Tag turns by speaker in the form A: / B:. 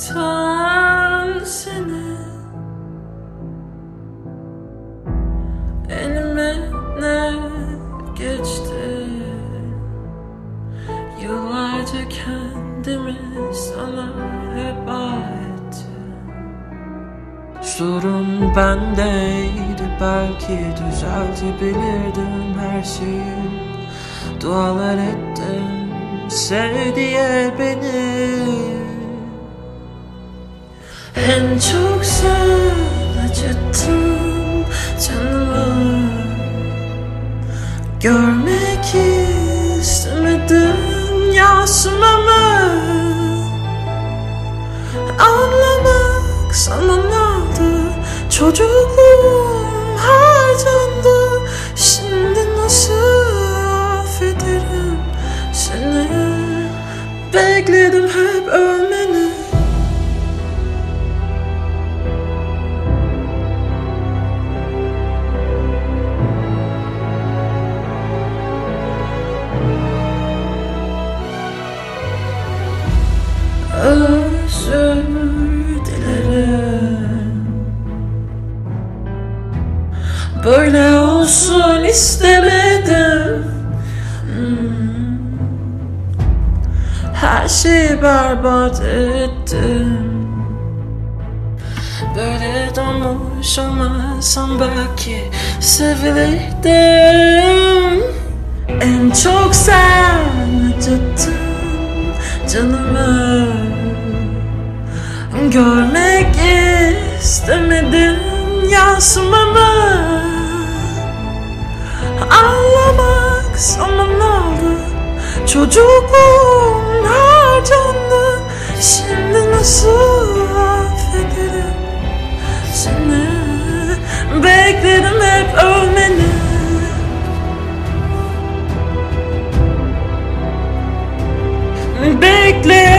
A: Aramaktan seni Elime ne geçti Yıllarca kendimi sana ettim Sorun bendeydi belki düzeltebilirdim her şeyi. Dualar ettim sev beni. En çok sen acıttın canımı. Görmek istemedim yaşamamı çocukluğum harcandı. Şimdi nasıl affederim seni? Bekledim hep ölmeni Böyle olsun istemedim. Hmm. Her şeyi berbat ettim. Böyle donmuş olmasam belki sevilirdim. En çok sen acıttın canımı. Görmek Çocukluğum harcandı Şimdi nasıl affederim? Seni bekledim hep ölmeni. Bekle